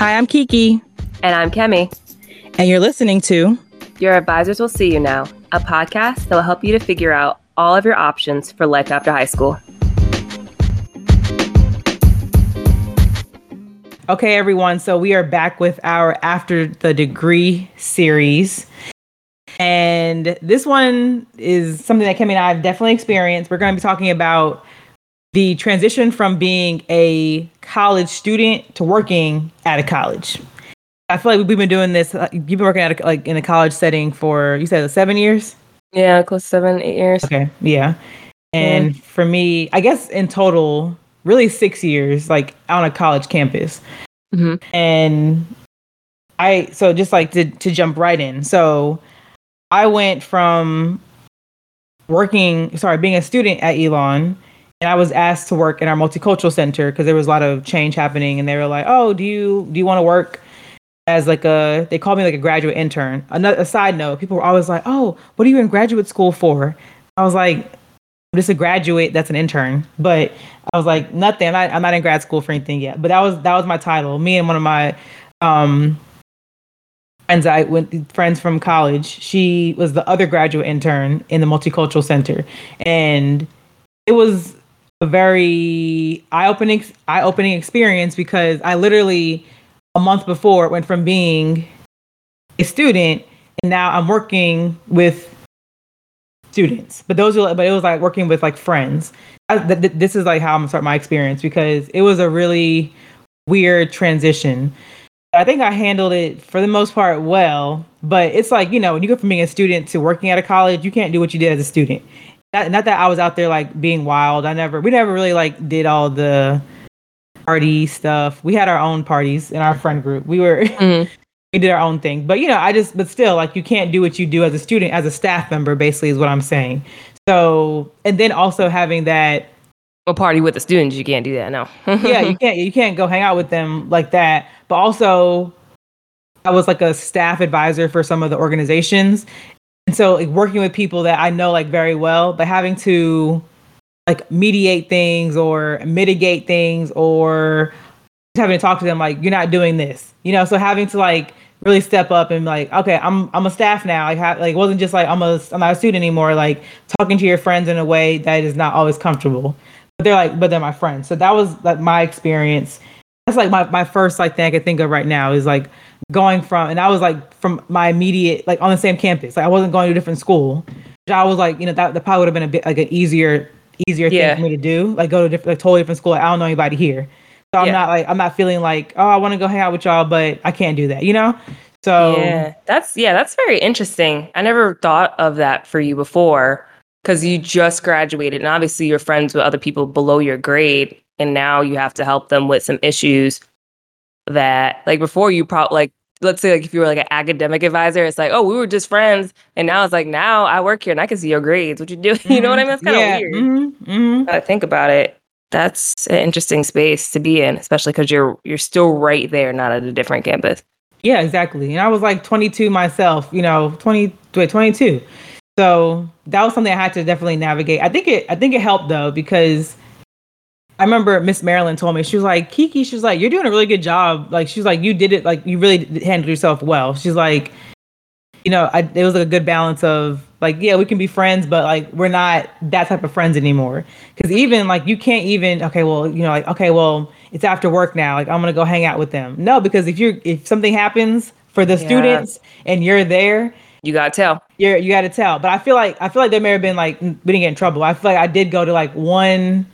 Hi, I'm Kiki. And I'm Kemi. And you're listening to Your Advisors Will See You Now, a podcast that will help you to figure out all of your options for life after high school. Okay, everyone. So we are back with our After the Degree series. And this one is something that Kemi and I have definitely experienced. We're going to be talking about the transition from being a college student to working at a college. I feel like we've been doing this. You've been working at a, like in a college setting for you said seven years. Yeah, close to seven, eight years. Okay, yeah. And yeah. for me, I guess in total, really six years, like on a college campus. Mm-hmm. And I so just like to to jump right in. So I went from working, sorry, being a student at Elon and I was asked to work in our multicultural center because there was a lot of change happening, and they were like, "Oh, do you do you want to work as like a?" They called me like a graduate intern. Another a side note, people were always like, "Oh, what are you in graduate school for?" I was like, "I'm just a graduate that's an intern," but I was like, "Nothing. I'm not, I'm not in grad school for anything yet." But that was that was my title. Me and one of my um friends I went friends from college. She was the other graduate intern in the multicultural center, and it was a very eye-opening eye-opening experience because I literally a month before went from being a student and now I'm working with students. But those are but it was like working with like friends. I, th- this is like how I'm start my experience because it was a really weird transition. I think I handled it for the most part well, but it's like, you know, when you go from being a student to working at a college, you can't do what you did as a student not, not that I was out there like being wild. I never, we never really like did all the party stuff. We had our own parties in our friend group. We were, mm-hmm. we did our own thing. But you know, I just, but still, like you can't do what you do as a student, as a staff member. Basically, is what I'm saying. So, and then also having that. A party with the students, you can't do that. No. yeah, you can't. You can't go hang out with them like that. But also, I was like a staff advisor for some of the organizations, and so like working with people that I know like very well, but having to like mediate things or mitigate things or having to talk to them like you're not doing this. You know, so having to like really step up and like, okay, I'm I'm a staff now. Like, ha- like wasn't just like I'm a I'm not a student anymore. Like talking to your friends in a way that is not always comfortable. But they're like, but they're my friends. So that was like my experience. That's like my my first like thing I can think of right now is like going from, and I was like from my immediate, like on the same campus. Like I wasn't going to a different school. I was like, you know, that, that probably would have been a bit like an easier, easier yeah. thing for me to do. Like go to a different, like totally different school. Like, I don't know anybody here. So I'm yeah. not like, I'm not feeling like, oh, I want to go hang out with y'all, but I can't do that, you know? So yeah, that's, yeah, that's very interesting. I never thought of that for you before because you just graduated and obviously you're friends with other people below your grade. And now you have to help them with some issues that like before you probably like let's say like if you were like an academic advisor, it's like, oh, we were just friends, and now it's like now I work here and I can see your grades. What you do? Mm-hmm. You know what I mean? That's kind of yeah. weird. Mm-hmm. Mm-hmm. I think about it. That's an interesting space to be in, especially because you're you're still right there, not at a different campus. Yeah, exactly. And I was like 22 myself, you know, 20, 22. So that was something I had to definitely navigate. I think it I think it helped though because I remember Miss Marilyn told me she was like Kiki. She's like you're doing a really good job. Like she's like you did it. Like you really handled yourself well. She's like, you know, I, it was like a good balance of like yeah we can be friends, but like we're not that type of friends anymore. Because even like you can't even okay well you know like okay well it's after work now. Like I'm gonna go hang out with them. No, because if you're if something happens for the students and you're there you gotta tell. You're you gotta tell. But I feel like I feel like there may have been like we didn't get in trouble. I feel like I did go to like one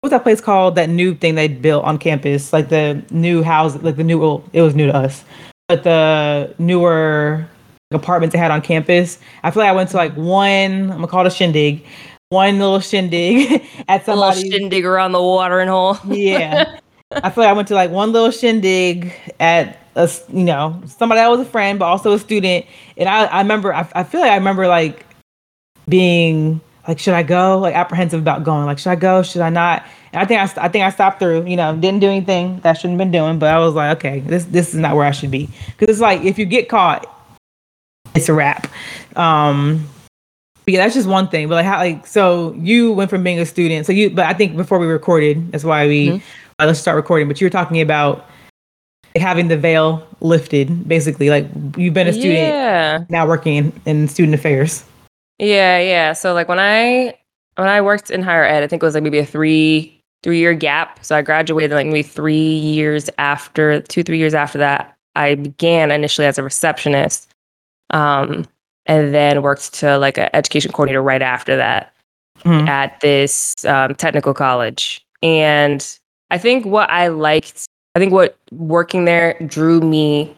what's that place called? That new thing they built on campus, like the new house, like the new. Well, it was new to us, but the newer apartments they had on campus. I feel like I went to like one. I'm gonna call it a shindig. One little shindig at some shindig around the watering hole. yeah, I feel like I went to like one little shindig at a you know somebody that was a friend but also a student, and I I remember I, I feel like I remember like being like should I go? Like apprehensive about going. Like should I go? Should I not? And I think I, I think I stopped through. You know, didn't do anything that I shouldn't have been doing. But I was like, okay, this this is not where I should be. Because it's like if you get caught, it's a wrap. Um, but yeah, that's just one thing. But like how like so you went from being a student. So you but I think before we recorded, that's why we mm-hmm. uh, let's start recording. But you were talking about having the veil lifted, basically. Like you've been a student, Yeah. now working in, in student affairs. Yeah, yeah. So like when I when I worked in higher ed, I think it was like maybe a three three year gap. So I graduated like maybe three years after two, three years after that. I began initially as a receptionist. Um, and then worked to like an education coordinator right after that Mhm. at this um, technical college. And I think what I liked, I think what working there drew me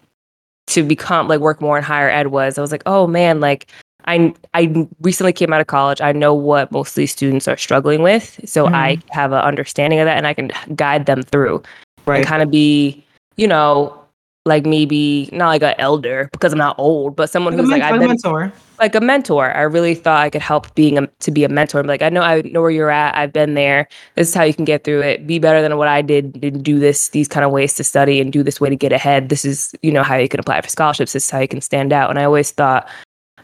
to become like work more in higher ed was I was like, oh man, like I I recently came out of college. I know what most of these students are struggling with, so I have an understanding of that, and I can guide them through and kind of be, you know, like maybe not like an elder because I'm not old, but someone who's like I've been mentor. like a mentor. I really thought I could help being a, to be a mentor. I'm like, I know I know where you're at. I've been there. This is how you can get through it. Be better than what I did. Didn't do this these kind of ways to study and do this way to get ahead. This is you know how you can apply for scholarships. This is how you can stand out. And I always thought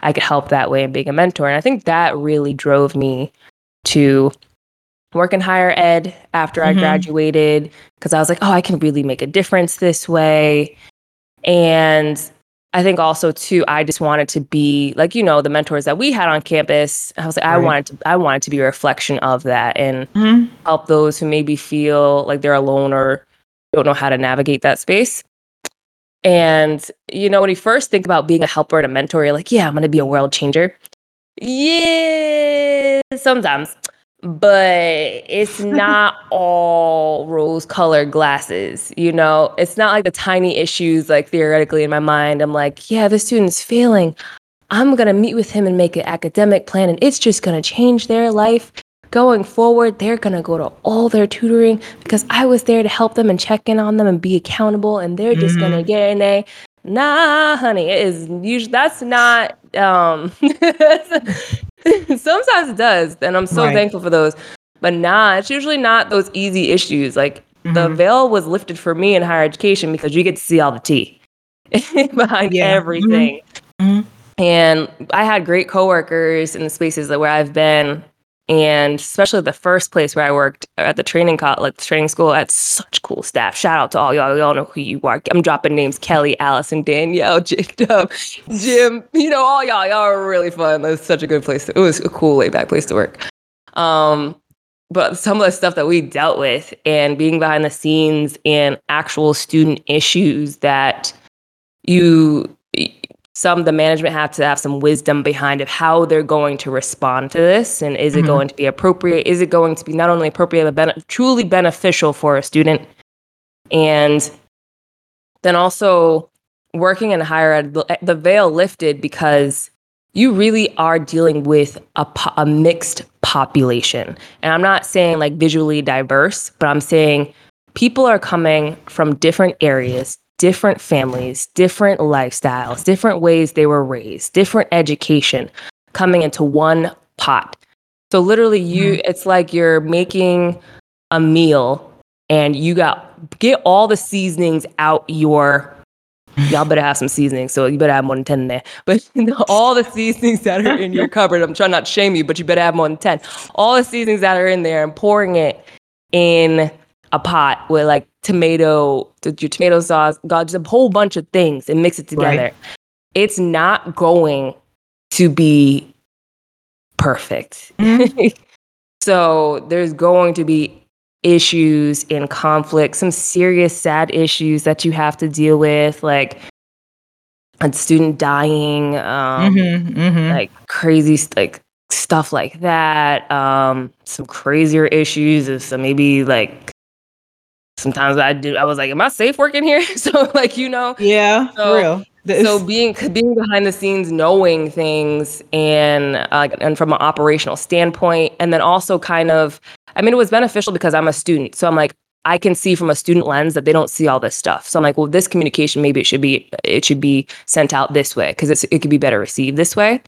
I could help that way and being a mentor. And I think that really drove me to work in higher ed after I Mhm. graduated because I was like, oh, I can really make a difference this way. And I think also too, I just wanted to be like, you know, the mentors that we had on campus. I was like, I wanted to I wanted to be a reflection of that and Mhm. help those who maybe feel like they're alone or don't know how to navigate that space. And you know, when you first think about being a helper and a mentor, you're like, yeah, I'm gonna be a world changer. Yeah, sometimes. But it's not all rose colored glasses, you know? It's not like the tiny issues, like theoretically in my mind. I'm like, yeah, the student's failing. I'm going to meet with him and make an academic plan, and it's just going to change their life. Going forward, they're going to go to all their tutoring because I was there to help them and check in on them and be accountable, and they're just going to get an A. Nah, honey, it is usually that's not um sometimes it does, and I'm so Right. thankful for those. But nah, it's usually not those easy issues. Like the Mhm. veil was lifted for me in higher education because you get to see all the tea behind Yeah. Mhm. everything. Mhm. And I had great coworkers in the spaces that where I've been, and especially the first place where I worked at the training like training school. I had such cool staff. Shout out to all y'all. Y'all know who you are. I'm dropping names: Kelly, Allison, Danielle, Jacob, Jim. You know all y'all. Y'all are really fun. It was such a good place. To, it was a cool, laid back place to work. Um, but some of the stuff that we dealt with and being behind the scenes and actual student issues that you some the management have to have some wisdom behind of how they're going to respond to this and is it Mhm. going to be appropriate? Is it going to be not only appropriate but bene- truly beneficial for a student? And then also working in higher ed the, the veil lifted because you really are dealing with a, po- a mixed population. And i'm not saying like visually diverse but i'm saying people are coming from different areas different families different lifestyles different ways they were raised different education coming into one pot. So literally you mm-hmm. it's like you're making a meal and you got get all the seasonings out your y'all better have some seasonings so you better have more than 10 in there. But all the seasonings that are in your cupboard i'm trying not to shame you but you better have more than 10 all the seasonings that are in there and pouring it in a pot with like tomato your tomato sauce got just a whole bunch of things and mix it together Right. it's not going to be perfect Mhm. so there's going to be issues and conflict, some serious sad issues that you have to deal with, like a student dying, um, Mhm, mhm. like crazy like stuff like that. Um, some crazier issues of some maybe like sometimes I do I was like, Am I safe working here? so like, you know, yeah, so- for real. This- so being being behind the scenes, knowing things, and uh, and from an operational standpoint, and then also kind of, I mean, it was beneficial because I'm a student, so I'm like, I can see from a student lens that they don't see all this stuff. So I'm like, well, this communication maybe it should be it should be sent out this way because it's it could be better received this way.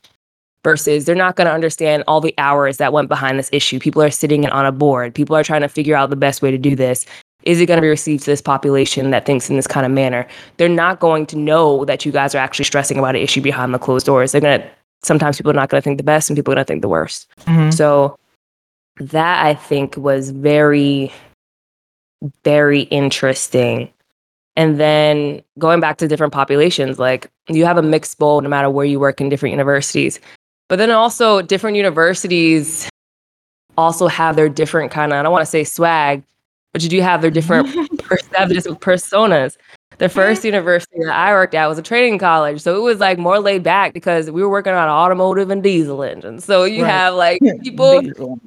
Versus they're not going to understand all the hours that went behind this issue. People are sitting on a board. People are trying to figure out the best way to do this. Is it going to be received to this population that thinks in this kind of manner? they're not going to know that you guys are actually stressing about an issue behind the closed doors. They're gonna sometimes people are not gonna think the best and people are gonna think the worst. Mhm. So that I think was very, very interesting And then going back to different populations, like you have a mixed bowl no matter where you work in different universities. But then also different universities also have their different kind of, I don't want to say swag, but you do have their different personas. The first university that I worked at was a training college. So it was like more laid back because we were working on automotive and diesel engines. So you right. have like people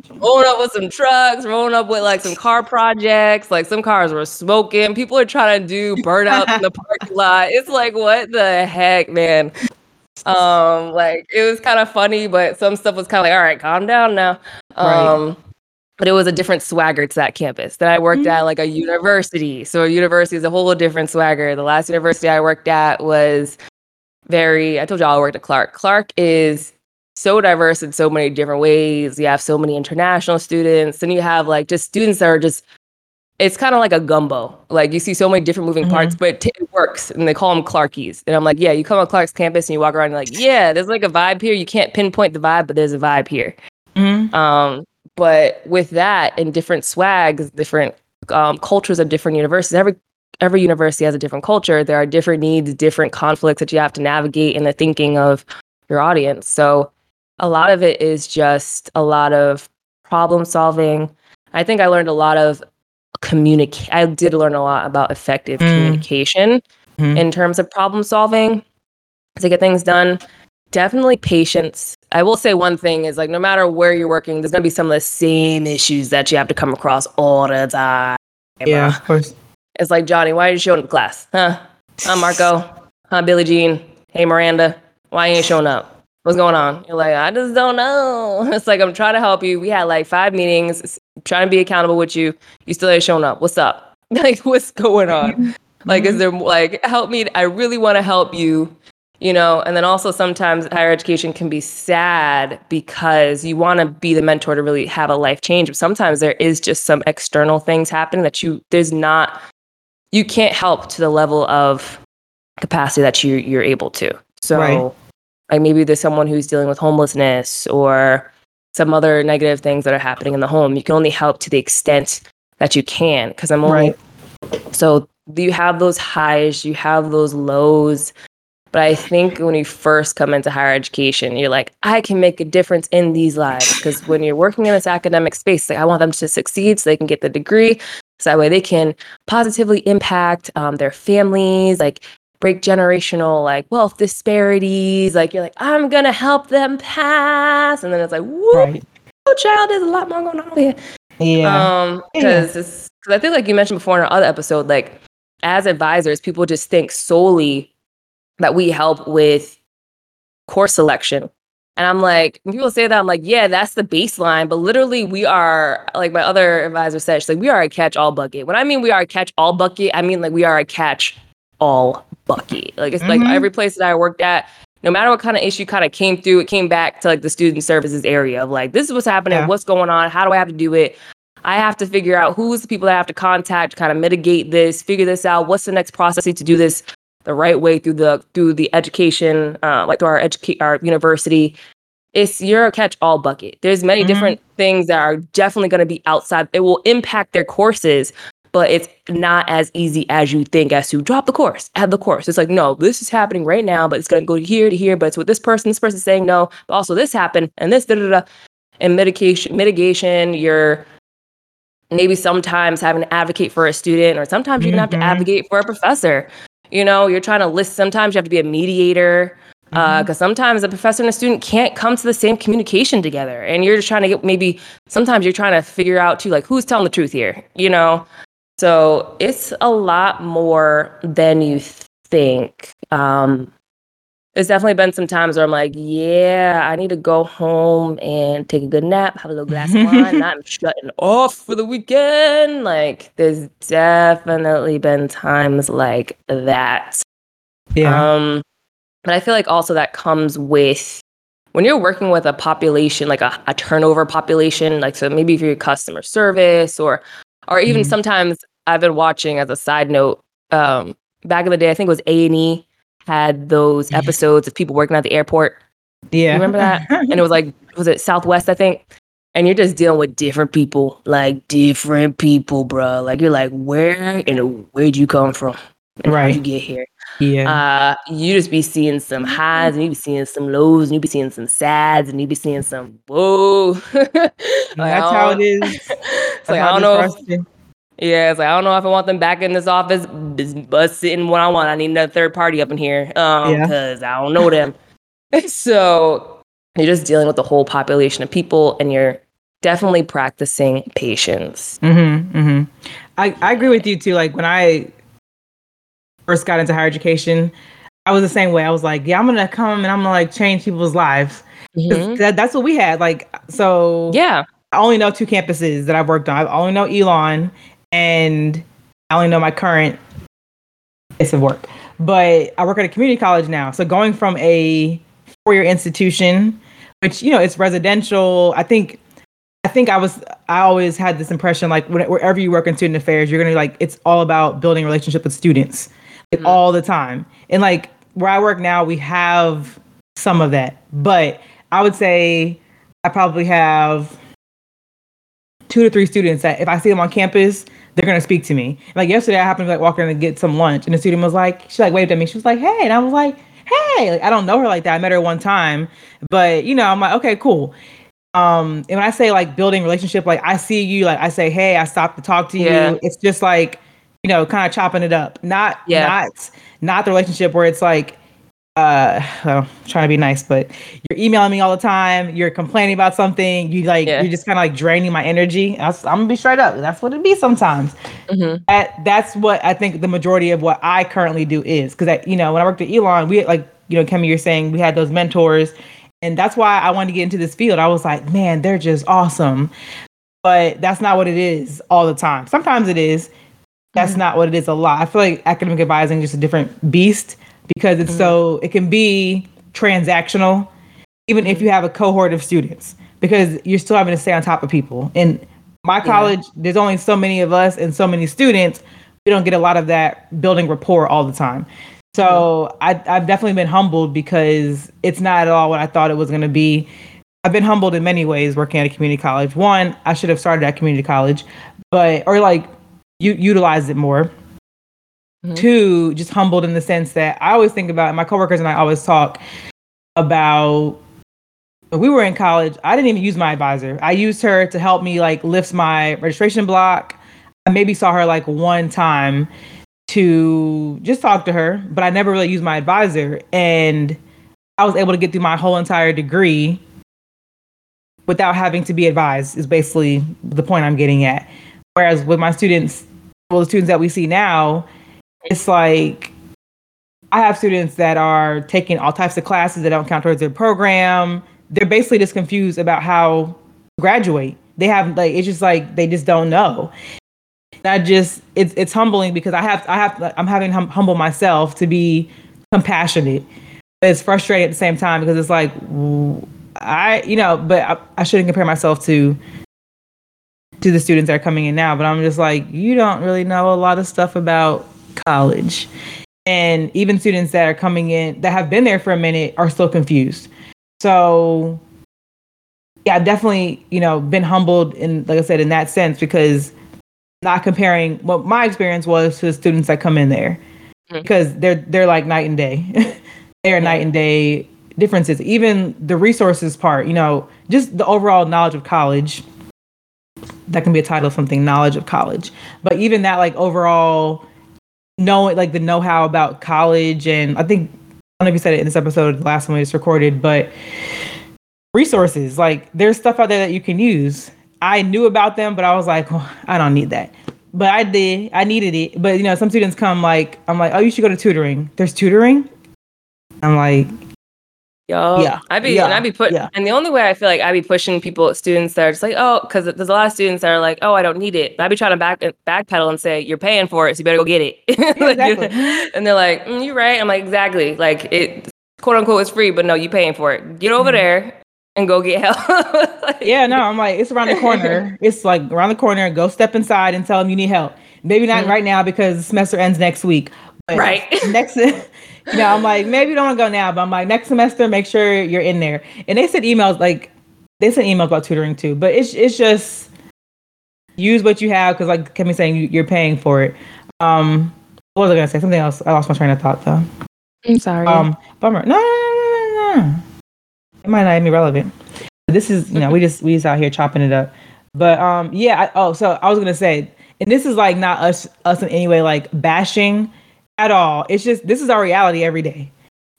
rolling up with some trucks, rolling up with like some car projects. Like some cars were smoking. People are trying to do burnouts in the parking lot. It's like, what the heck, man? Um, like it was kind of funny, but some stuff was kind of like, all right, calm down now. Um, right but it was a different swagger to that campus. Then I worked mm-hmm. at like a university. So a university is a whole different swagger. The last university I worked at was very, I told y'all I worked at Clark. Clark is so diverse in so many different ways. You have so many international students, and you have like just students that are just it's kind of like a gumbo. Like you see so many different moving mm-hmm. parts, but t- it works. And they call them Clarkies. And I'm like, yeah, you come on Clark's campus and you walk around and you're like, yeah, there's like a vibe here. You can't pinpoint the vibe, but there's a vibe here. Mm-hmm. Um, but with that and different swags, different um, cultures of different universities, every every university has a different culture. There are different needs, different conflicts that you have to navigate in the thinking of your audience. So a lot of it is just a lot of problem solving. I think I learned a lot of communicate. I did learn a lot about effective mm. communication mm. in terms of problem solving to get things done definitely patience. I will say one thing is like no matter where you're working, there's gonna be some of the same issues that you have to come across all the time. Yeah, of course. It's like Johnny, why are you showing up class? Huh? Huh, Marco? Huh, Billie Jean? Hey, Miranda, why you ain't showing up? What's going on? You're like, I just don't know. It's like I'm trying to help you. We had like five meetings, trying to be accountable with you. You still ain't showing up. What's up? like, what's going on? like, is mm-hmm. there like help me? I really want to help you you know and then also sometimes higher education can be sad because you want to be the mentor to really have a life change but sometimes there is just some external things happening that you there's not you can't help to the level of capacity that you you're able to so right. like maybe there's someone who's dealing with homelessness or some other negative things that are happening in the home you can only help to the extent that you can because i'm only right. so you have those highs you have those lows but I think when you first come into higher education, you're like, I can make a difference in these lives. Because when you're working in this academic space, like I want them to succeed so they can get the degree. So that way they can positively impact um, their families, like break generational like wealth disparities. Like you're like, I'm gonna help them pass. And then it's like, whoa, right. oh child, there's a lot more going on here. Yeah. Um, because yeah. because I think like you mentioned before in our other episode, like as advisors, people just think solely that we help with course selection. And I'm like, when people say that, I'm like, yeah, that's the baseline. But literally, we are, like my other advisor said, she's like, we are a catch all bucket. When I mean we are a catch all bucket, I mean like we are a catch all bucket. Like it's mm-hmm. like every place that I worked at, no matter what kind of issue kind of came through, it came back to like the student services area of like, this is what's happening, yeah. what's going on, how do I have to do it? I have to figure out who's the people that I have to contact, kind of mitigate this, figure this out. What's the next process to do this the right way through the through the education, uh, like through our educate our university. It's your catch all bucket. There's many mm-hmm. different things that are definitely going to be outside. It will impact their courses, but it's not as easy as you think as to drop the course, add the course. It's like, no, this is happening right now, but it's going to go here to here, but it's with this person, this person saying no, but also this happened and this, da da da. And mitigation, mitigation, you're maybe sometimes having to advocate for a student, or sometimes you mm-hmm. have to mm-hmm. advocate for a professor. You know, you're trying to list, sometimes you have to be a mediator because uh, mm-hmm. sometimes a professor and a student can't come to the same communication together and you're just trying to get maybe sometimes you're trying to figure out too like who's telling the truth here you know so it's a lot more than you think um there's definitely been some times where I'm like, yeah, I need to go home and take a good nap, have a little glass of wine, I'm shutting off for the weekend. Like, there's definitely been times like that. Yeah. Um, but I feel like also that comes with when you're working with a population, like a, a turnover population, like so maybe if you're customer service or or even mm-hmm. sometimes I've been watching as a side note, um, back in the day, I think it was A and E had those episodes of people working at the airport. Yeah. You Remember that? and it was like, was it Southwest, I think? And you're just dealing with different people, like different people, bro. Like you're like, where and where'd you come from? right. you get here. Yeah. Uh, you just be seeing some highs and you be seeing some lows and you be seeing some sads and you be seeing some whoa. like, That's how it is. It's like I don't know. If, yeah, it's like I don't know if I want them back in this office, but sitting one on one. I need another third party up in here, um, because yeah. I don't know them. so you're just dealing with the whole population of people, and you're definitely practicing patience. Mm-hmm, mm-hmm. I, I agree with you too. Like when I first got into higher education, I was the same way. I was like, yeah, I'm gonna come and I'm gonna like change people's lives. Mm-hmm. That, that's what we had. Like, so yeah, I only know two campuses that I've worked on. I only know Elon and I only know my current place of work. But I work at a community college now. So going from a four year institution, which, you know, it's residential, I think I think I was I always had this impression like wherever you work in student affairs, you're gonna like it's all about building relationship with students like mm-hmm. all the time. And like where I work now, we have some of that, but I would say I probably have two to three students that if I see them on campus, they're gonna speak to me. Like yesterday, I happened to like walk in and get some lunch, and the student was like, she like waved at me. She was like, "Hey," and I was like, "Hey." Like I don't know her like that. I met her one time, but you know, I'm like, okay, cool. Um, and when I say like building relationship, like I see you, like I say, hey, I stopped to talk to you. Yeah. It's just like, you know, kind of chopping it up. Not yeah. not not the relationship where it's like, uh well, trying to be nice, but you're emailing me all the time, you're complaining about something, you like yeah. you're just kind of like draining my energy. That's, I'm gonna be straight up. That's what it be sometimes. Mm-hmm. That, that's what I think the majority of what I currently do is because I you know when I worked at Elon, we like you know Kemi, you're saying we had those mentors and that's why I wanted to get into this field. I was like, man, they're just awesome. But that's not what it is all the time. Sometimes it is. That's mm-hmm. not what it is a lot. I feel like academic advising is just a different beast because it's mm-hmm. so it can be transactional, even if you have a cohort of students, because you're still having to stay on top of people. In my college, yeah. there's only so many of us and so many students. We don't get a lot of that building rapport all the time. So I, I've definitely been humbled because it's not at all what I thought it was going to be. I've been humbled in many ways working at a community college. One, I should have started at community college, but or like you utilized it more. Mm-hmm. Two, just humbled in the sense that I always think about my coworkers and I always talk about when we were in college. I didn't even use my advisor. I used her to help me like lift my registration block. I maybe saw her like one time to just talk to her, but I never really used my advisor. And I was able to get through my whole entire degree without having to be advised, is basically the point I'm getting at. Whereas with my students, well, the students that we see now, it's like I have students that are taking all types of classes that don't count towards their program. They're basically just confused about how to graduate. They have like it's just like they just don't know that just it's it's humbling because I have I have I'm having hum- humble myself to be compassionate. But it's frustrating at the same time because it's like I you know, but I, I shouldn't compare myself to to the students that are coming in now. But I'm just like you don't really know a lot of stuff about college, and even students that are coming in that have been there for a minute are still confused. So yeah, I've definitely you know been humbled in like I said in that sense because not comparing what my experience was to the students that come in there mm-hmm. because they're they're like night and day. they're night and day differences. Even the resources part, you know, just the overall knowledge of college. That can be a title of something, knowledge of college. But even that like overall knowing like the know-how about college and I think I don't know if you said it in this episode, the last one we just recorded, but resources, like there's stuff out there that you can use I knew about them, but I was like, oh, I don't need that. But I did. I needed it. But you know, some students come like, I'm like, oh, you should go to tutoring. There's tutoring. I'm like, Yo, yeah, I'd be, yeah, and I'd be put, yeah. and the only way I feel like I'd be pushing people, students that are just like, oh, because there's a lot of students that are like, oh, I don't need it. But I'd be trying to back backpedal and say, you're paying for it, so you better go get it. exactly. and they're like, mm, you're right. I'm like, exactly. Like it, quote unquote, is free, but no, you're paying for it. Get over mm-hmm. there and go get help. like, yeah, no, I'm like, it's around the corner. it's like around the corner. Go step inside and tell them you need help. Maybe not mm-hmm. right now because the semester ends next week. right. Next, you know, I'm like, maybe you don't want to go now, but I'm like, next semester, make sure you're in there. And they sent emails like, they sent emails about tutoring too, but it's it's just use what you have because like Kemi saying, you're paying for it. Um, What was I gonna say? Something else. I lost my train of thought though. I'm sorry. Um, bummer. No, no, no, no, no. It might not even be relevant. This is, you know, we just we just out here chopping it up. But um, yeah. I, oh, so I was gonna say, and this is like not us us in any way like bashing at all. It's just this is our reality every day.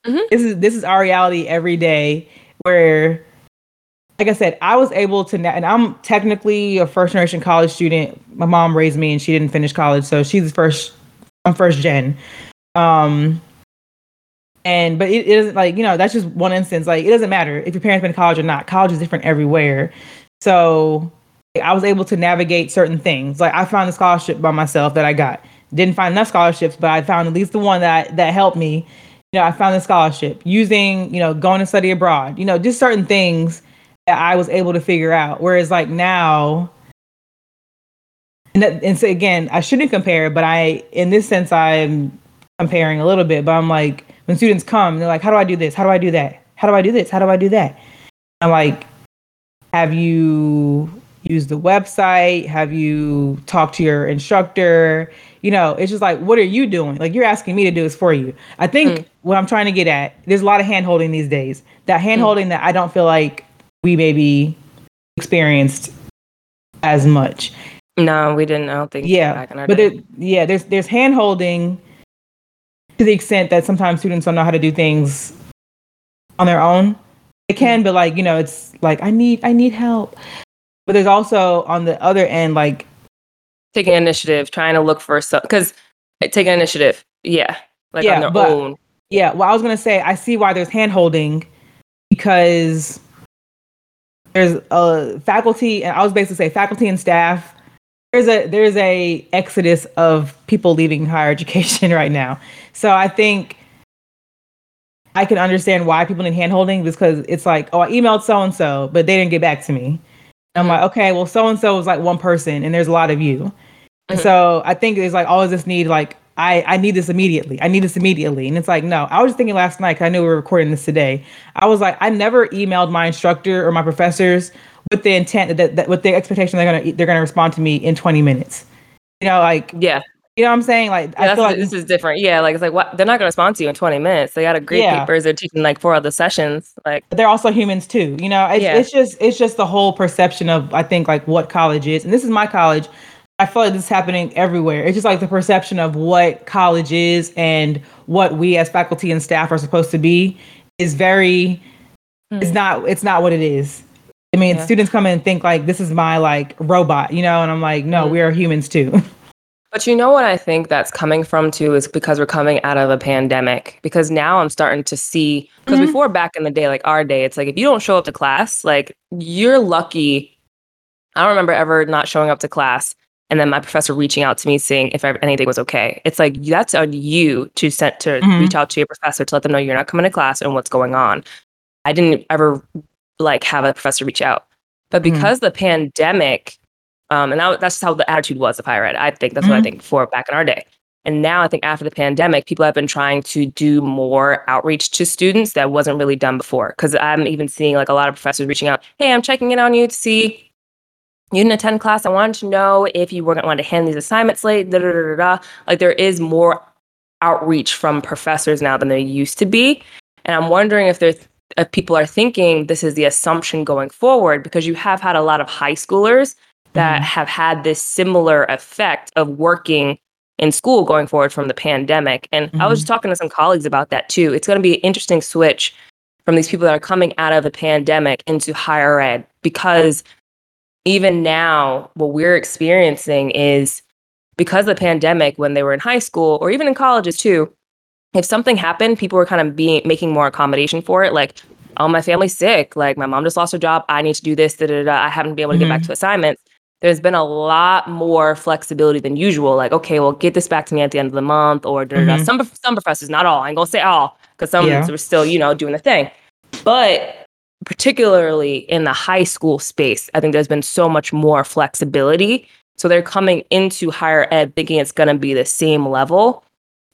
Mm-hmm. This is this is our reality every day. Where, like I said, I was able to, and I'm technically a first generation college student. My mom raised me, and she didn't finish college, so she's first. I'm first gen. Um, and but it, it isn't like you know that's just one instance. Like it doesn't matter if your parents been to college or not. College is different everywhere. So I was able to navigate certain things. Like I found a scholarship by myself that I got. Didn't find enough scholarships, but I found at least the one that that helped me. You know, I found a scholarship using, you know, going to study abroad. You know, just certain things that I was able to figure out. Whereas like now, and, that, and so again, I shouldn't compare, but I, in this sense, I'm comparing a little bit. But I'm like, when students come, they're like, "How do I do this? How do I do that? How do I do this? How do I do that?" I'm like, "Have you used the website? Have you talked to your instructor? You know, it's just like, what are you doing? Like you're asking me to do this for you. I think mm. what I'm trying to get at, there's a lot of hand holding these days. That hand holding mm. that I don't feel like we maybe experienced as much. No, we didn't. I don't think. Yeah, but there, yeah, there's there's hand holding to the extent that sometimes students don't know how to do things on their own. They can, but like you know, it's like I need I need help. But there's also on the other end like taking initiative, trying to look for some because taking initiative, yeah, like yeah, on their but, own. Yeah, well, I was gonna say I see why there's hand holding because there's a faculty, and I was basically say faculty and staff there's a there's a exodus of people leaving higher education right now. So I think I can understand why people need handholding because it's like, oh, I emailed so and so, but they didn't get back to me. I'm mm-hmm. like, okay, well, so and so was like one person, and there's a lot of you. Mm-hmm. And so I think there's like always this need, like, I I need this immediately. I need this immediately, and it's like, no. I was just thinking last night because I knew we were recording this today. I was like, I never emailed my instructor or my professors with the intent that, that with the expectation they're gonna they're gonna respond to me in 20 minutes. You know, like yeah. You know what I'm saying? Like yeah, I feel like this is different. Yeah, like it's like what they're not gonna respond to you in 20 minutes. They got a great yeah. papers. They're teaching like four other sessions. Like but they're also humans too. You know, it's, yeah. it's just it's just the whole perception of I think like what college is, and this is my college. I feel like this is happening everywhere. It's just like the perception of what college is and what we as faculty and staff are supposed to be is very. Mm. It's not. It's not what it is. I mean, yeah. students come in and think like this is my like robot, you know, and I'm like, no, mm we are humans too. But you know what I think that's coming from too is because we're coming out of a pandemic. Because now I'm starting to see because mm-hmm. before back in the day, like our day, it's like if you don't show up to class, like you're lucky. I don't remember ever not showing up to class and then my professor reaching out to me saying if anything was okay. It's like that's on you to send to mm-hmm. reach out to your professor to let them know you're not coming to class and what's going on. I didn't ever like have a professor reach out. But mm-hmm. because mm-hmm. the pandemic, um, and that, that's how the attitude was of higher ed. I think that's mm-hmm. what I mm-hmm. think before back in our day. And now I think after the pandemic, people have been trying to do more outreach to students that wasn't really done before. Because I'm even seeing like a lot of professors reaching out, hey, I'm checking in on you to see you didn't attend class. I wanted to know if you were going to want to hand these assignments late. Da, da, da, da. Like there is more outreach from professors now than there used to be. And I'm wondering if there's if people are thinking this is the assumption going forward because you have had a lot of high schoolers that mm-hmm. have had this similar effect of working in school going forward from the pandemic. And mm-hmm. I was just mm-hmm. talking to some colleagues about that too. It's going to be an interesting switch from these people that are coming out of the pandemic into higher ed because even now, what we're experiencing is because of the pandemic, when they were in high school or even in colleges too, if something happened, people were kind of being making more accommodation for it. Like, oh, my family's sick. Like, my mom just lost her job. I need to do this. Da, da, da. I haven't been able to mm-hmm. get back mm-hmm. to assignments. There's been a lot more flexibility than usual. Like, okay, well, get this back to me at the end of the month, or da, mm-hmm. some some professors, not all. I ain't gonna say all, because some yeah. were still, you know, doing the thing. But particularly in the high school space, I think there's been so much more flexibility. So they're coming into higher ed thinking it's going to be the same level.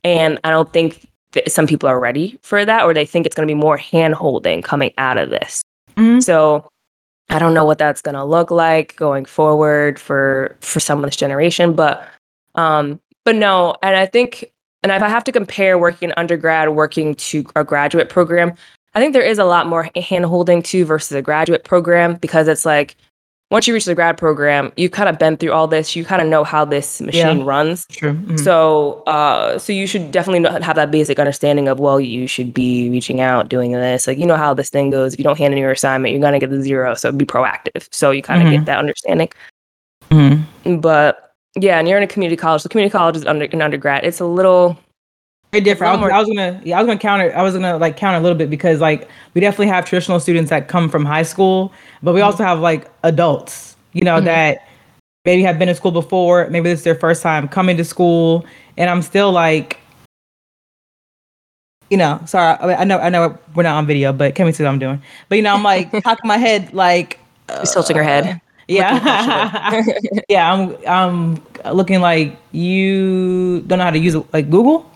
And I don't think some people are ready for that or they think it's going to be more hand holding coming out of this. Mm-hmm. So I don't know what that's going to look like going forward for for some of this generation, but um but no, and I think and if I have to compare working undergrad, working to a graduate program, I think there is a lot more hand holding too versus a graduate program because it's like once you reach the grad program, you've kind of been through all this. You kind of know how this machine yeah, runs. True. Mm-hmm. So, uh, so you should definitely have that basic understanding of well, you should be reaching out, doing this. Like you know how this thing goes. If you don't hand in your assignment, you're gonna get the zero. So be proactive. So you kind of mm-hmm. get that understanding. Mm-hmm. But yeah, and you're in a community college. The community college is under an undergrad. It's a little very different. I was, I was, gonna, yeah, I was gonna counter. I was gonna like counter a little bit because like we definitely have traditional students that come from high school, but we mm-hmm. also have like adults, you know, mm-hmm. that maybe have been in school before. Maybe this is their first time coming to school, and I'm still like, you know, sorry. I, I know, I know, we're not on video, but can we see what I'm doing? But you know, I'm like cocking my head, like uh, tilting her head. Yeah, yeah. I'm, I'm looking like you don't know how to use like Google.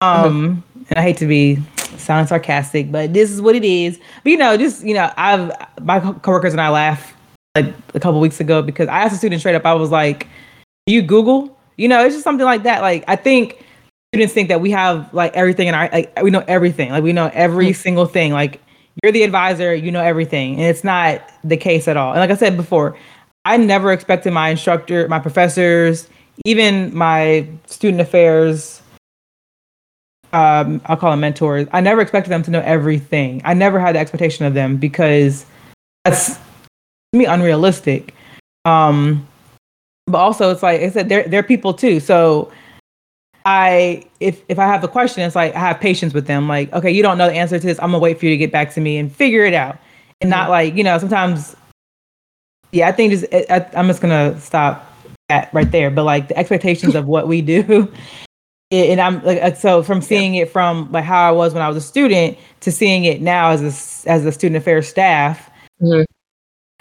Um, and I hate to be sounding sarcastic, but this is what it is. But you know, just you know, I've my coworkers and I laugh like a couple weeks ago because I asked a student straight up. I was like, "You Google?" You know, it's just something like that. Like I think students think that we have like everything in our like we know everything. Like we know every mm-hmm. single thing. Like you're the advisor, you know everything, and it's not the case at all. And like I said before, I never expected my instructor, my professors, even my student affairs um, I'll call them mentors. I never expected them to know everything. I never had the expectation of them because that's to me unrealistic. Um, but also, it's like I said, they're they're people too. So I if if I have a question, it's like I have patience with them. Like, okay, you don't know the answer to this. I'm gonna wait for you to get back to me and figure it out, and not like you know sometimes. Yeah, I think just I, I'm just gonna stop that right there. But like the expectations of what we do and I'm like so from seeing yeah. it from like how I was when I was a student to seeing it now as a as a student affairs staff. Mm-hmm.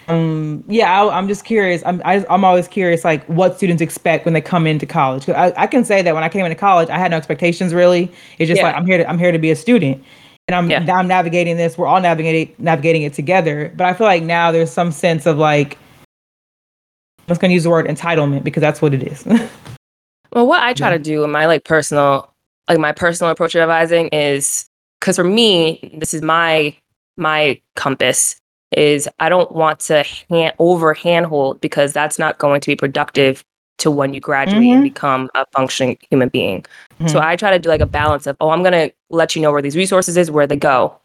Um, yeah, I, am just curious. I'm I, am i am always curious like what students expect when they come into college. Cause I, I can say that when I came into college, I had no expectations really. It's just yeah. like I'm here to I'm here to be a student, and I'm yeah. I'm navigating this. We're all navigating navigating it together. But I feel like now there's some sense of like I'm just gonna use the word entitlement because that's what it is. Well, what I try yeah. to do in my like personal, like my personal approach to advising is because for me, this is my my compass is I don't want to hand, over handhold because that's not going to be productive to when you graduate mm-hmm. and become a functioning human being. Mm-hmm. So I try to do like a balance of, oh, I'm gonna let you know where these resources is, where they go.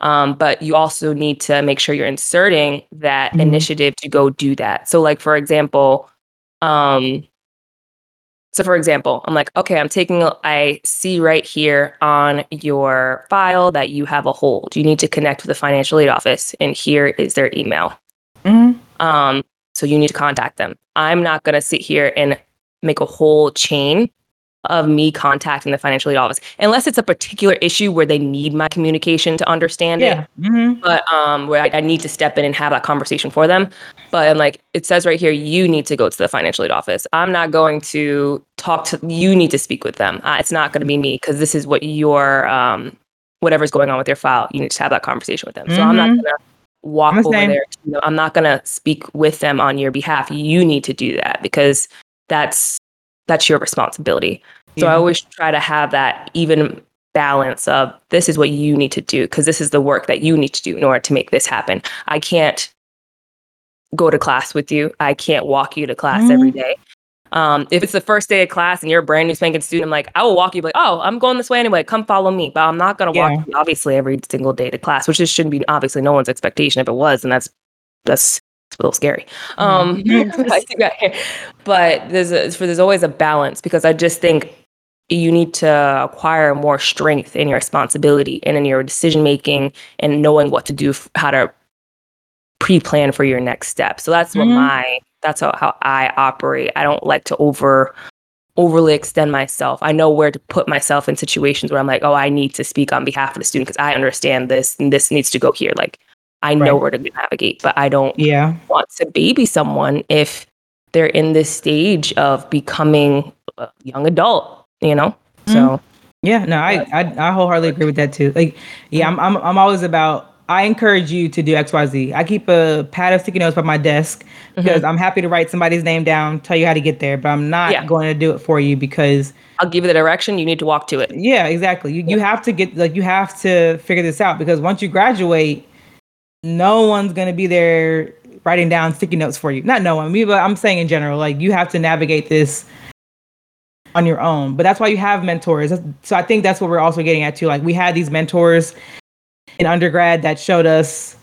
Um, but you also need to make sure you're inserting that mm-hmm. initiative to go do that. So, like for example, um, so, for example, I'm like, okay, I'm taking, I see right here on your file that you have a hold. You need to connect with the financial aid office, and here is their email. Mm-hmm. Um, so, you need to contact them. I'm not going to sit here and make a whole chain of me contacting the financial aid office unless it's a particular issue where they need my communication to understand yeah. it mm-hmm. but um where I, I, need to step in and have that conversation for them but I'm like it says right here you need to go to the financial aid office i'm not going to talk to you need to speak with them uh, it's not going to be me because this is what your um whatever's going on with your file you need to have that conversation with them mm-hmm. so i'm not mm-hmm. going to walk over there to, i'm not going to speak with them on your behalf you need to do that because that's that's your responsibility. So yeah. I always try to have that even balance of this is what you need to do because this is the work that you need to do in order to make this happen. I can't go to class with you. I can't walk you to class mm-hmm. every day. Um, if it's the first day of class and you're a brand new spanking student, I'm like, I will walk you, like, oh, I'm going this way anyway. Come follow me. But I'm not gonna yeah. walk you obviously every single day to class, which just shouldn't be obviously no one's expectation. If it was, and that's that's a little scary. Um, but there's a, for there's always a balance because I just think you need to acquire more strength in your responsibility and in your decision making and knowing what to do, how to pre-plan for your next step. So that's what mm-hmm. my that's how, how I operate. I don't like to over overly extend myself. I know where to put myself in situations where I'm like, oh, I need to speak on behalf of the student because I understand this and this needs to go here. Like I know right. where to navigate, but I don't yeah. want to baby someone if they're in this stage of becoming a young adult, you know? Mm-hmm. So yeah, no, I, I I wholeheartedly agree with that too. Like, yeah, I'm I'm I'm always about I encourage you to do XYZ. I keep a pad of sticky notes by my desk because mm-hmm. I'm happy to write somebody's name down, tell you how to get there, but I'm not yeah. going to do it for you because I'll give you the direction. You need to walk to it. Yeah, exactly. You, you have to get, like, you have to figure this out because once you graduate, no one's going to be there writing down sticky notes for you. Not no one, me, but I'm saying in general, like, you have to navigate this on your own. But that's why you have mentors. So I think that's what we're also getting at too. Like, we had these mentors in undergrad that showed us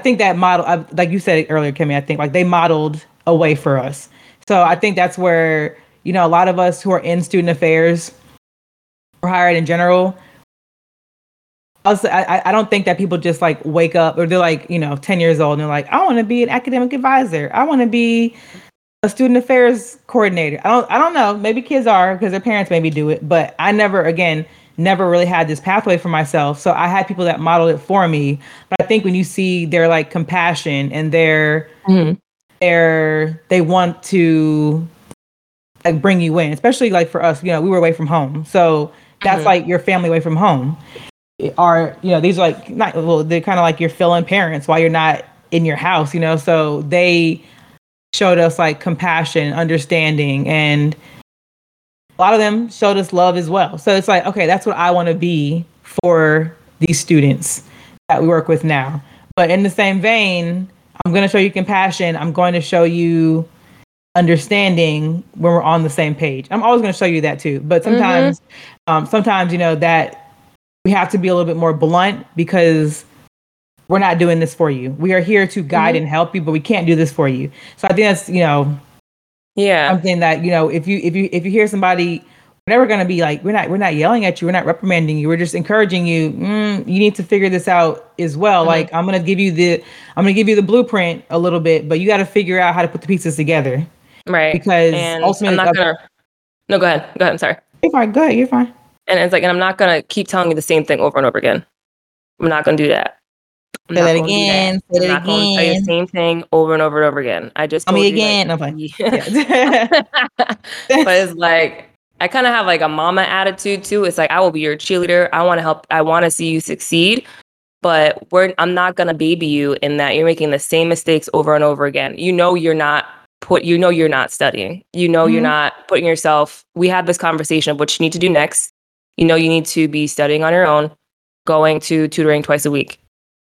I think that model, like you said earlier, Kemi, I think like they modeled a way for us. So I think that's where, you know, a lot of us who are in student affairs or higher ed in general, also, I, I don't think that people just like wake up or they're like, you know, 10 years old and they're like, I want to be an academic advisor. I want to be a student affairs coordinator. I don't, I don't know. Maybe kids are because their parents maybe do it, but I never, again, never really had this pathway for myself. So I had people that modeled it for me. But I think when you see their like compassion and their mm-hmm. their they want to like bring you in, especially like for us, you know, we were away from home. So that's mm-hmm. like your family away from home. Are you know, these are like not well, they're kind of like your fill-in parents while you're not in your house, you know. So they showed us like compassion, understanding, and a lot of them showed us love as well. So it's like, okay, that's what I want to be for these students that we work with now. But in the same vein, I'm going to show you compassion. I'm going to show you understanding when we're on the same page. I'm always going to show you that too. But mm-hmm. sometimes, mm-hmm. um, sometimes you know that we have to be a little bit more blunt because we're not doing this for you. We are here to guide mm-hmm. and help you, but we can't do this for you. So I think that's you know yeah. Something that, you know, if you if you if you hear somebody we're never going to be like we're not we're not yelling at you. We're not reprimanding you. We're just encouraging you. Mm, you need to figure this out as well. Mm-hmm. like i'm going to give you the i'm going to give you the blueprint a little bit but you got to figure out how to put the pieces together. Right. Because and ultimately i'm not gonna no go ahead. Go ahead. I'm sorry. You're fine. Go ahead. You're fine and it's like and i'm not going to keep telling you the same thing over and over again i'm not going to do that I'm say that again. Say I'm not going to tell you the same thing over and over and over again. I just tell me again. Like, no, but it's like I kind of have like a mama attitude too. It's like I will be your cheerleader. I want to help. I want to see you succeed. But we're I'm not gonna baby you in that you're making the same mistakes over and over again. You know you're not put. You know you're not studying. You know mm-hmm. you're not putting yourself. We had this conversation of what you need to do next. You know you need to be studying on your own, going to tutoring twice a week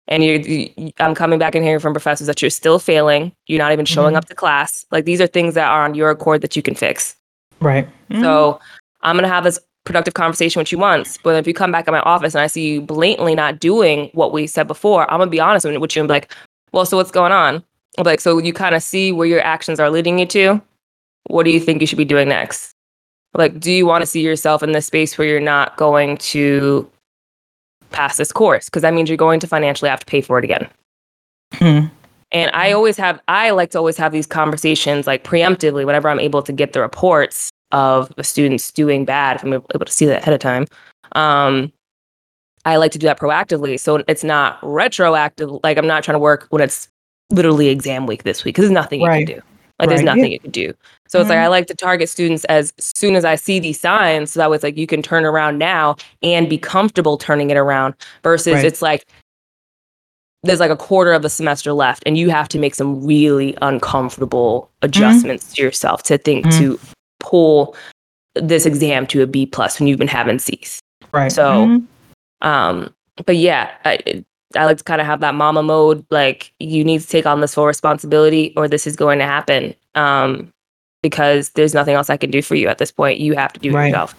and you, you, I'm coming back and hearing from professors that you're still failing, you're not even showing mm-hmm. up to class. Like these are things that are on your accord that you can fix. Right. Mm-hmm. So I'm gonna have this productive conversation with you once, but if you come back in my office and I see you blatantly not doing what we said before, I'm gonna be honest with you and be like, well, so what's going on? I'm like, so you kind of see where your actions are leading you to. What do you think you should be doing next? Like, do you want to see yourself in this space where you're not going to pass this course because that means you're going to financially have to pay for it again. Hmm. And I always have, I like to always have these conversations like preemptively whenever I'm able to get the reports of the students doing bad, if I'm able to see that ahead of time. Um, I like to do that proactively. So it's not retroactive. Like I'm not trying to work when it's literally exam week this week because there's nothing right. you can do. Like right. there's nothing yeah. you can do. So mm-hmm. it's like I like to target students as soon as I see these signs, so that was like you can turn around now and be comfortable turning it around. Versus right. it's like there's like a quarter of the semester left, and you have to make some really uncomfortable mm-hmm. adjustments mm-hmm. to yourself to think mm-hmm. to pull this exam to a B plus when you've been having C's. Right. So, mm-hmm. um, but yeah, I, I like to kind of have that mama mode. Like you need to take on this full responsibility, or this is going to happen. Um, because there's nothing else I can do for you at this point. You have to do it right. yourself.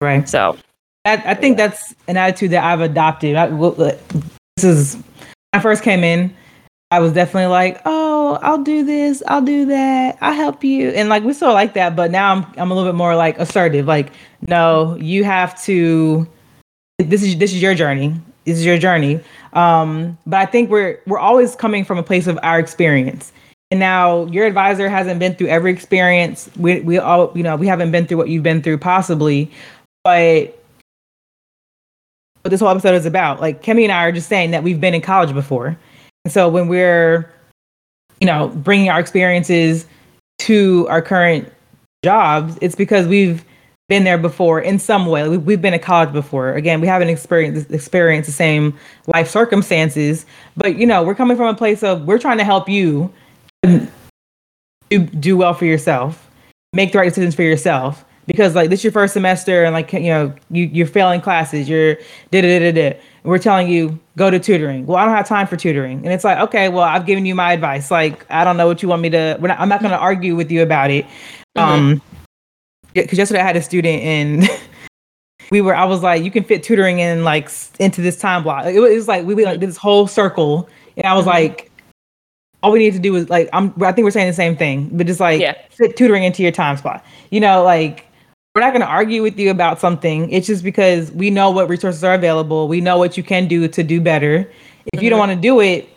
Right. So, I, I, think that's an attitude that I've adopted. I, this is when I first came in. I was definitely like, oh, I'll do this, I'll do that, I'll help you, and like we still like that. But now I'm I'm a little bit more like assertive. Like, no, you have to. This is this is your journey. This is your journey. Um, but I think we're we're always coming from a place of our experience. And now your advisor hasn't been through every experience. We we all you know we haven't been through what you've been through possibly, but what this whole episode is about. Like Kemi and I are just saying that we've been in college before, and so when we're you know bringing our experiences to our current jobs, it's because we've been there before in some way. We, we've been to college before. Again, we haven't experienced experienced the same life circumstances, but you know, we're coming from a place of we're trying to help you do, do well for yourself, make the right decisions for yourself. Because like this is your first semester and like you know you you're failing classes, you're da da da da. We're telling you go to tutoring. Well, I don't have time for tutoring, and it's like okay, well I've given you my advice. Like I don't know what you want me to. Not, I'm not going to argue with you about it. Mm-hmm. Um, because yesterday I had a student and we were I was like, you can fit tutoring in like into this time block. It was, like we, we like this whole circle, and I was mm-hmm. like, all we need to do is like I'm I think we're saying the same thing, but just like yeah. fit tutoring into your time spot. You know, like we're not going to argue with you about something. It's just because we know what resources are available. We know what you can do to do better. If you don't mm-hmm. want to do it,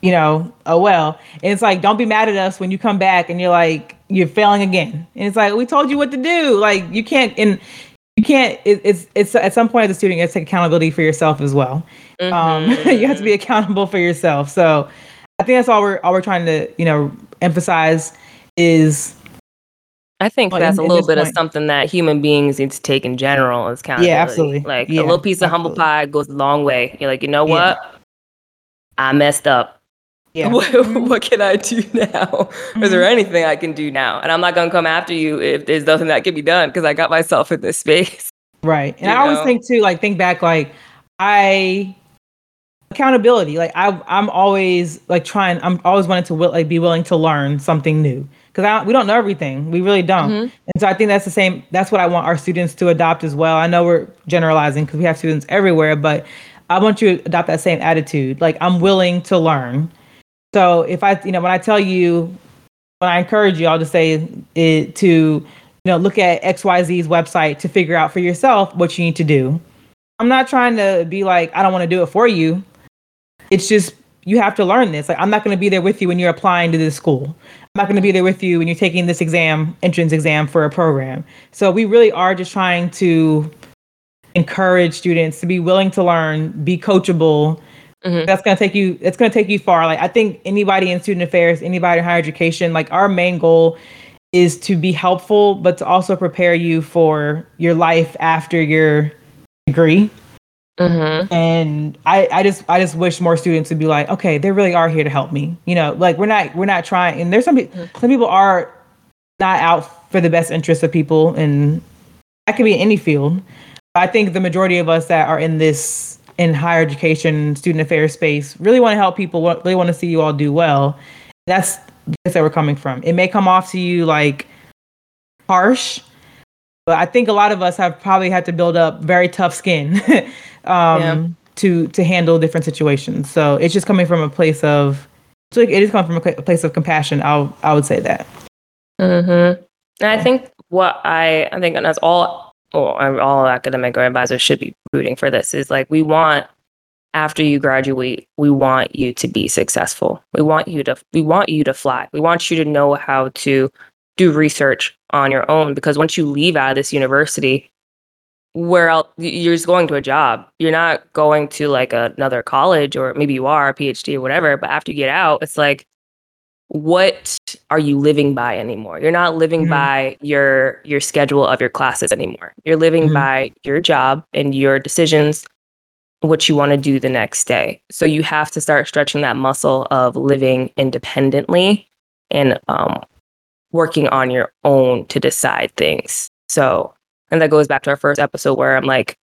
you know, oh well. And it's like, don't be mad at us when you come back and you're like, you're failing again. And it's like, we told you what to do. Like you can't, and you can't, it, it's, it's at some point as a student, you have to take accountability for yourself as well. Mm-hmm. Um, you have to be accountable for yourself. So I think that's all we're, all we're trying to, you know, emphasize is, I think well, that's in, a little bit point. of something that human beings need to take in general is kind of yeah, absolutely. Like yeah, a little piece of humble pie goes a long way. You're like, you know what? Yeah. I messed up. Yeah. What, what, can I do now? Mm-hmm. Is there mm-hmm. anything I can do now? And I'm not going to come after you if there's nothing that can be done because I got myself in this space. Right. And you I know? always think too, like, think back, like, I accountability. Like, I, I'm always like trying. I'm always wanting to will, like be willing to learn something new because we don't know everything. We really don't. Mm-hmm. And so I think that's the same. That's what I want our students to adopt as well. I know we're generalizing because we have students everywhere, but I want you to adopt that same attitude. Like, I'm willing to learn so if I, you know, when I tell you, when I encourage you, I'll just say it to, you know, look at XYZ's website to figure out for yourself what you need to do. I'm not trying to be like, I don't want to do it for you. It's just you have to learn this. Like I'm not going to be there with you when you're applying to this school. I'm not going to be there with you when you're taking this exam, entrance exam for a program. So we really are just trying to encourage students to be willing to learn, be coachable, Mm-hmm. That's gonna take you. It's gonna take you far. Like I think anybody in student affairs, anybody in higher education, like our main goal is to be helpful, but to also prepare you for your life after your degree. Mm-hmm. And I, I just, I just wish more students would be like, okay, they really are here to help me. You know, like we're not, we're not trying. And there's some, mm-hmm. some people are not out for the best interest of people, and that could be in any field. I think the majority of us that are in this in higher education, student affairs space, really want to help people, really want to see you all do well. That's the place that we're coming from. It may come off to you like harsh, but I think a lot of us have probably had to build up very tough skin um, yeah. to to handle different situations. So it's just coming from a place of so it is coming from a place of compassion. I I would say that. Mm-hmm. And I think what I I think as all or all academic or advisors should be rooting for this is like we want after you graduate we want you to be successful. We want you to we want you to fly. We want you to know how to do research on your own because once you leave out of this university where else you're just going to a job. You're not going to like another college or maybe you are a phd or whatever but after you get out it's like what are you living by anymore? You're not living mm-hmm. by your your schedule of your classes anymore. You're living mm-hmm. by your job and your decisions what you want to do the next day. So you have to start stretching that muscle of living independently and um, working on your own to decide things. So and that goes back to our first episode where i'm like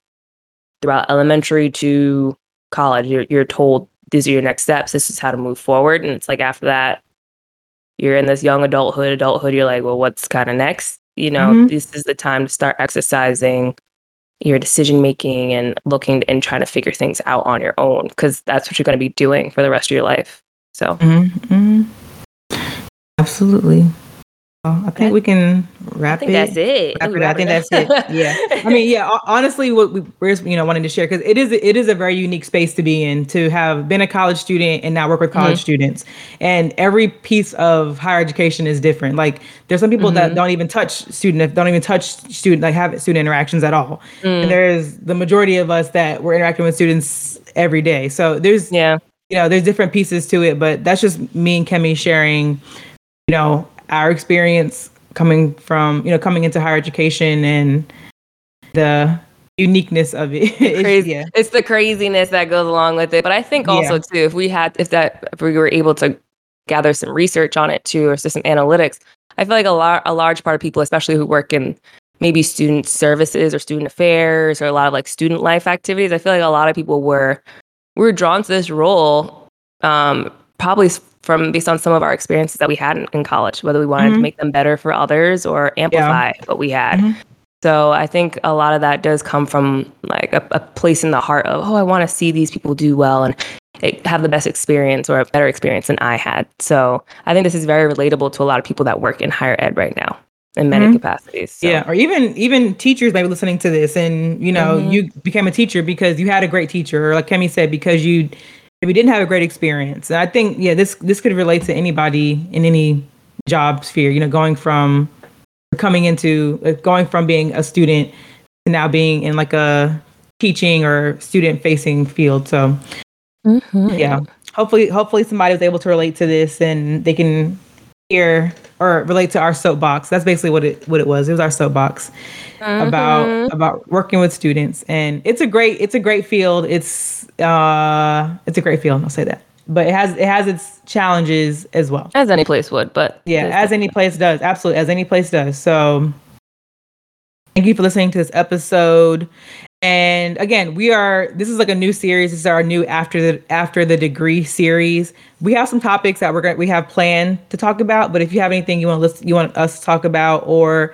throughout elementary to college you're, you're told these are your next steps this is how to move forward. And it's like after that you're in this young adulthood, adulthood, you're like, well, what's kind of next? You know, mm-hmm. this is the time to start exercising your decision making and looking and trying to figure things out on your own because that's what you're going to be doing for the rest of your life. So, mm-hmm. absolutely. I think we can wrap it. I think it. That's it. Wrap it. I think that's it. Yeah. I mean, yeah. Honestly, what we, we're you know wanting to share because it is it is a very unique space to be in to have been a college student and now work with college mm-hmm. students, and every piece of higher education is different. Like there's some people mm-hmm. that don't even touch student don't even touch student like have student interactions at all, mm. and there's the majority of us that we're interacting with students every day. So there's yeah you know there's different pieces to it, but that's just me and Kemi sharing you know our experience coming from you know coming into higher education and the uniqueness of it. it's, crazy. Yeah. it's the craziness that goes along with it. But I think also yeah. too, if we had if that if we were able to gather some research on it too, or some analytics, I feel like a lot a large part of people, especially who work in maybe student services or student affairs or a lot of like student life activities, I feel like a lot of people were were drawn to this role um, probably from based on some of our experiences that we had in, in college, whether we wanted mm-hmm. to make them better for others or amplify yeah. what we had. Mm-hmm. So I think a lot of that does come from like a, a place in the heart of, oh, I want to see these people do well and have the best experience or a better experience than I had. So I think this is very relatable to a lot of people that work in higher ed right now in many mm-hmm. capacities. So. Yeah, or even even teachers maybe listening to this, and you know, mm-hmm. you became a teacher because you had a great teacher, or like Kemi said, because you maybe didn't have a great experience. And I think yeah, this this could relate to anybody in any job sphere. You know, going from coming into uh, going from being a student to now being in like a teaching or student facing field. So mm-hmm. yeah, hopefully hopefully somebody was able to relate to this and they can hear or relate to our soapbox. That's basically what it what it was. It was our soapbox mm-hmm. about about working with students, and it's a great it's a great field. It's uh it's a great field. I'll say that, but it has it has its challenges as well, as any place would. But yeah, as any place does, absolutely, as any place does. So. Thank you for listening to this episode. And again, we are this is like a new series. This is our new after the after the degree series. We have some topics that we're going we have planned to talk about, but if you have anything you want to listen, you want us to talk about or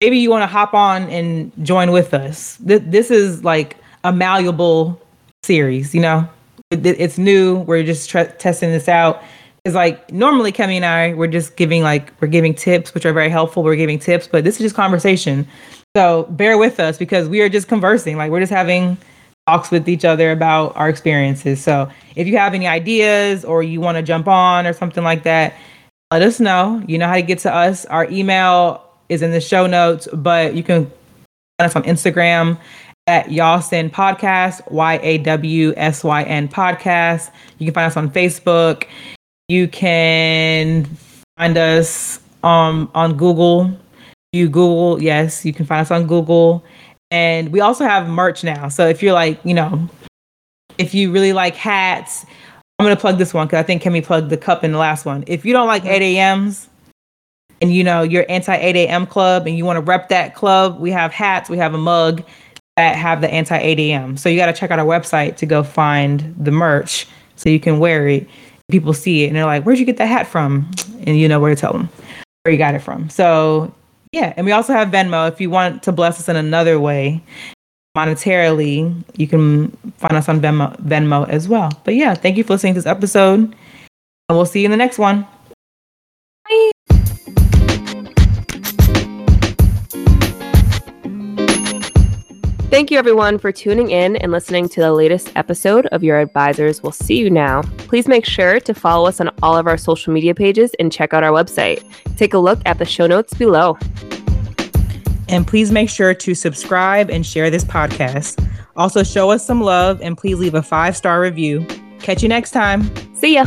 maybe you want to hop on and join with us. This, this is like a malleable series, you know. It, it's new. We're just testing this out. It's like normally Kemi and I we're just giving like we're giving tips which are very helpful. We're giving tips, but this is just conversation. So bear with us because we are just conversing. Like we're just having talks with each other about our experiences. So if you have any ideas or you want to jump on or something like that, let us know. You know how to get to us. Our email is in the show notes, but you can find us on Instagram at Yawsyn Podcast, Y A W S Y N Podcast. You can find us on Facebook. You can find us um, on Google you Google, yes, you can find us on Google. And we also have merch now. So if you're like, you know, if you really like hats, I'm gonna plug this one because I think Kemi plugged the cup in the last one. If you don't like mm-hmm. 8 a.m.s and you know you're anti 8 a.m. club and you want to rep that club, we have hats, we have a mug that have the anti 8 a.m. So you got to check out our website to go find the merch so you can wear it. People see it and they're like, "Where'd you get that hat from?" And you know where to tell them where you got it from. So yeah, and we also have Venmo. If you want to bless us in another way, monetarily, you can find us on Venmo, Venmo as well. But yeah, thank you for listening to this episode, and we'll see you in the next one. Thank you, everyone, for tuning in and listening to the latest episode of Your Advisors Will See You Now. Please make sure to follow us on all of our social media pages and check out our website. Take a look at the show notes below. And please make sure to subscribe and share this podcast. Also, show us some love and please leave a five star review. Catch you next time. See ya.